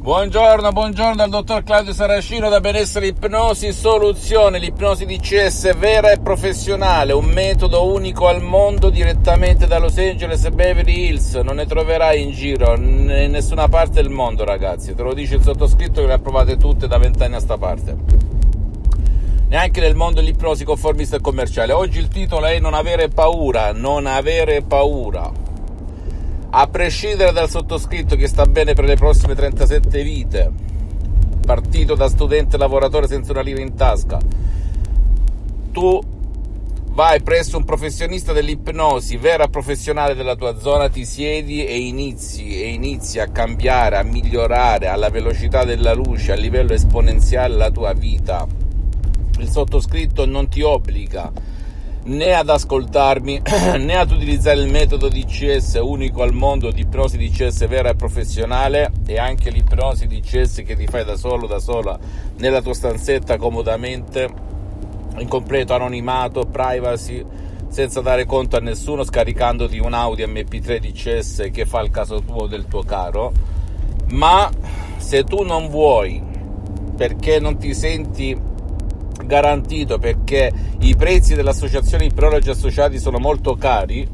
Buongiorno, buongiorno dal dottor Claudio Saracino da Benessere Ipnosi Soluzione, l'ipnosi DCS vera e professionale, un metodo unico al mondo direttamente da Los Angeles e Beverly Hills, non ne troverai in giro in nessuna parte del mondo ragazzi, te lo dice il sottoscritto che le ha provate tutte da vent'anni a sta parte. Neanche nel mondo dell'ipnosi conformista e commerciale. Oggi il titolo è Non avere paura, non avere paura a prescindere dal sottoscritto che sta bene per le prossime 37 vite, partito da studente lavoratore senza una lira in tasca, tu vai presso un professionista dell'ipnosi, vera professionale della tua zona, ti siedi e inizi, e inizi a cambiare, a migliorare alla velocità della luce, a livello esponenziale la tua vita. Il sottoscritto non ti obbliga né ad ascoltarmi né ad utilizzare il metodo DCS unico al mondo di ipnosi DCS vera e professionale e anche l'ipnosi DCS che ti fai da solo, da sola nella tua stanzetta comodamente in completo anonimato, privacy senza dare conto a nessuno scaricandoti un Audi MP3 DCS che fa il caso tuo del tuo caro. Ma se tu non vuoi perché non ti senti garantito perché i prezzi dell'associazione Ipnologi Associati sono molto cari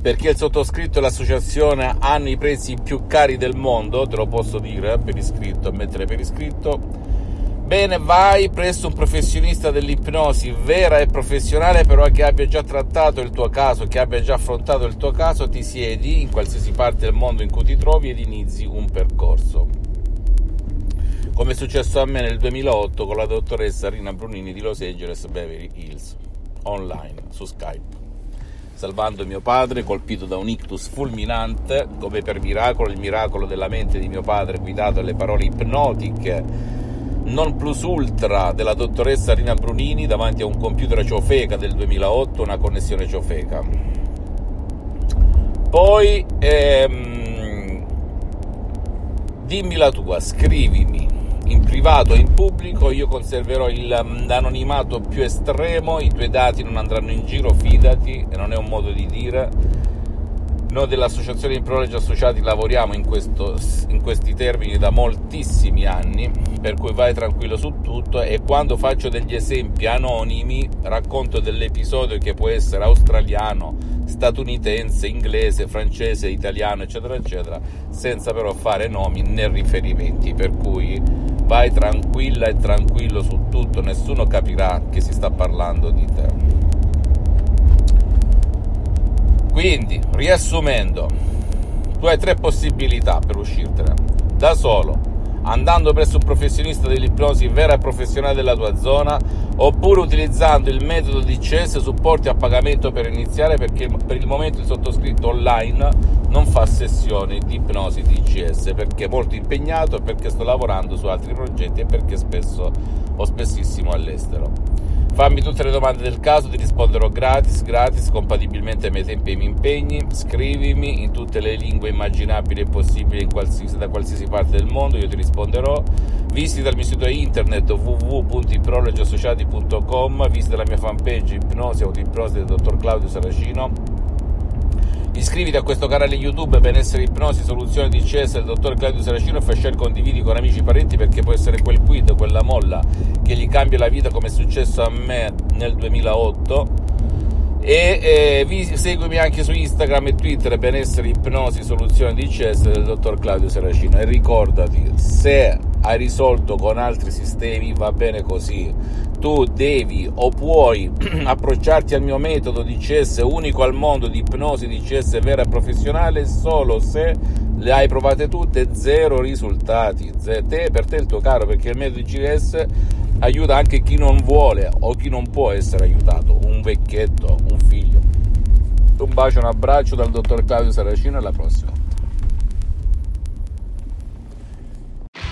perché il sottoscritto e l'associazione hanno i prezzi più cari del mondo, te lo posso dire per iscritto, mettere per iscritto. Bene, vai presso un professionista dell'ipnosi vera e professionale, però che abbia già trattato il tuo caso, che abbia già affrontato il tuo caso, ti siedi in qualsiasi parte del mondo in cui ti trovi ed inizi un percorso come è successo a me nel 2008 con la dottoressa Rina Brunini di Los Angeles Beverly Hills, online, su Skype salvando mio padre colpito da un ictus fulminante, come per miracolo, il miracolo della mente di mio padre guidato dalle parole ipnotiche non plus ultra della dottoressa Rina Brunini davanti a un computer ciofeca del 2008, una connessione ciofeca. Poi ehm, dimmi la tua, scrivimi in privato e in pubblico, io conserverò il, l'anonimato più estremo, i tuoi dati non andranno in giro, fidati, e non è un modo di dire. Noi dell'Associazione di Prologi Associati lavoriamo in, questo, in questi termini da moltissimi anni, per cui vai tranquillo su tutto e quando faccio degli esempi anonimi racconto dell'episodio che può essere australiano, statunitense, inglese, francese, italiano, eccetera, eccetera, senza però fare nomi né riferimenti, per cui vai tranquilla e tranquillo su tutto, nessuno capirà che si sta parlando di te. Quindi, riassumendo, tu hai tre possibilità per uscirtene. Da solo, andando presso un professionista dell'ipnosi vera e professionale della tua zona, oppure utilizzando il metodo di CS supporti a pagamento per iniziare perché per il momento il sottoscritto online non fa sessioni di ipnosi di CS perché è molto impegnato, perché sto lavorando su altri progetti e perché spesso o spessissimo all'estero. Fammi tutte le domande del caso, ti risponderò gratis, gratis, compatibilmente ai miei tempi e ai miei impegni. Scrivimi in tutte le lingue immaginabili e possibili qualsiasi, da qualsiasi parte del mondo, io ti risponderò. Visita il mio sito internet www.iprologiassociati.com, visita la mia fanpage Ipnosi Autoipnosi del dottor Claudio Saracino Iscriviti a questo canale YouTube Benessere Ipnosi, Soluzione di CS del dottor Claudio Saracino e share condividi con amici e parenti perché può essere quel quid, quella molla che gli cambia la vita come è successo a me nel 2008 e eh, vi, seguimi anche su Instagram e Twitter Benessere Ipnosi, Soluzione di CS del dottor Claudio Saracino. E ricordati se hai risolto con altri sistemi va bene così. Tu devi o puoi approcciarti al mio metodo di CS unico al mondo di ipnosi di CS vera e professionale solo se le hai provate tutte zero risultati. Te, per te il tuo caro perché il metodo di CS aiuta anche chi non vuole o chi non può essere aiutato. Un vecchietto un figlio. Un bacio un abbraccio dal dottor Claudio Saracino alla prossima